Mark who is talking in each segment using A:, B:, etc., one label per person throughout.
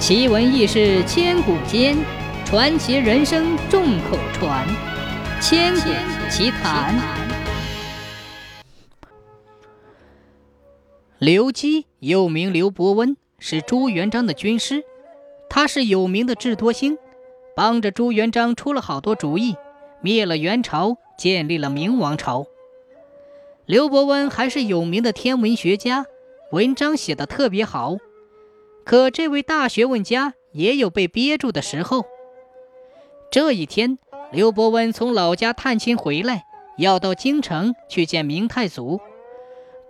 A: 奇闻异事千古间，传奇人生众口传。千古奇谈。刘基又名刘伯温，是朱元璋的军师。他是有名的智多星，帮着朱元璋出了好多主意，灭了元朝，建立了明王朝。刘伯温还是有名的天文学家，文章写的特别好。可这位大学问家也有被憋住的时候。这一天，刘伯温从老家探亲回来，要到京城去见明太祖。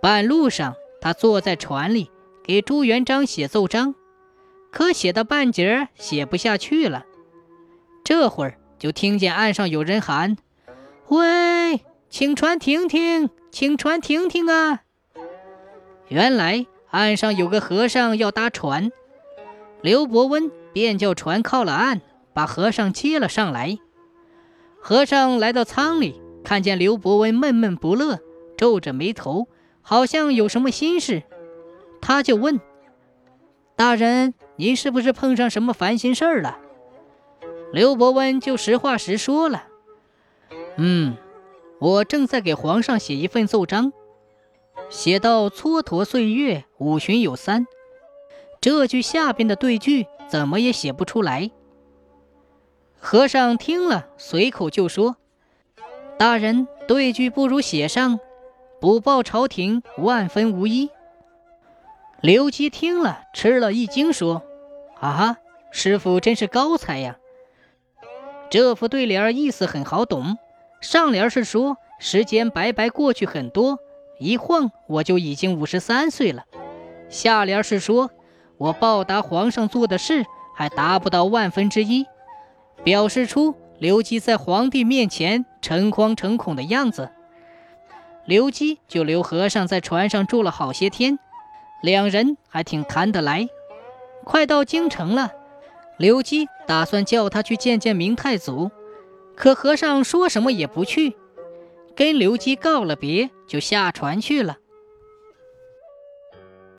A: 半路上，他坐在船里给朱元璋写奏章，可写到半截写不下去了。这会儿就听见岸上有人喊：“喂，请船停停，请船停停啊！”原来。岸上有个和尚要搭船，刘伯温便叫船靠了岸，把和尚接了上来。和尚来到舱里，看见刘伯温闷闷不乐，皱着眉头，好像有什么心事。他就问：“大人，您是不是碰上什么烦心事儿了？”刘伯温就实话实说了：“嗯，我正在给皇上写一份奏章。”写到蹉跎岁月，五旬有三。这句下边的对句怎么也写不出来。和尚听了，随口就说：“大人，对句不如写上‘不报朝廷，万分无一’。”刘基听了，吃了一惊，说：“啊，师傅真是高才呀！这副对联意思很好懂。上联是说时间白白过去很多。”一晃我就已经五十三岁了。下联是说，我报答皇上做的事还达不到万分之一，表示出刘基在皇帝面前诚惶诚恐的样子。刘基就留和尚在船上住了好些天，两人还挺谈得来。快到京城了，刘基打算叫他去见见明太祖，可和尚说什么也不去。跟刘基告了别，就下船去了。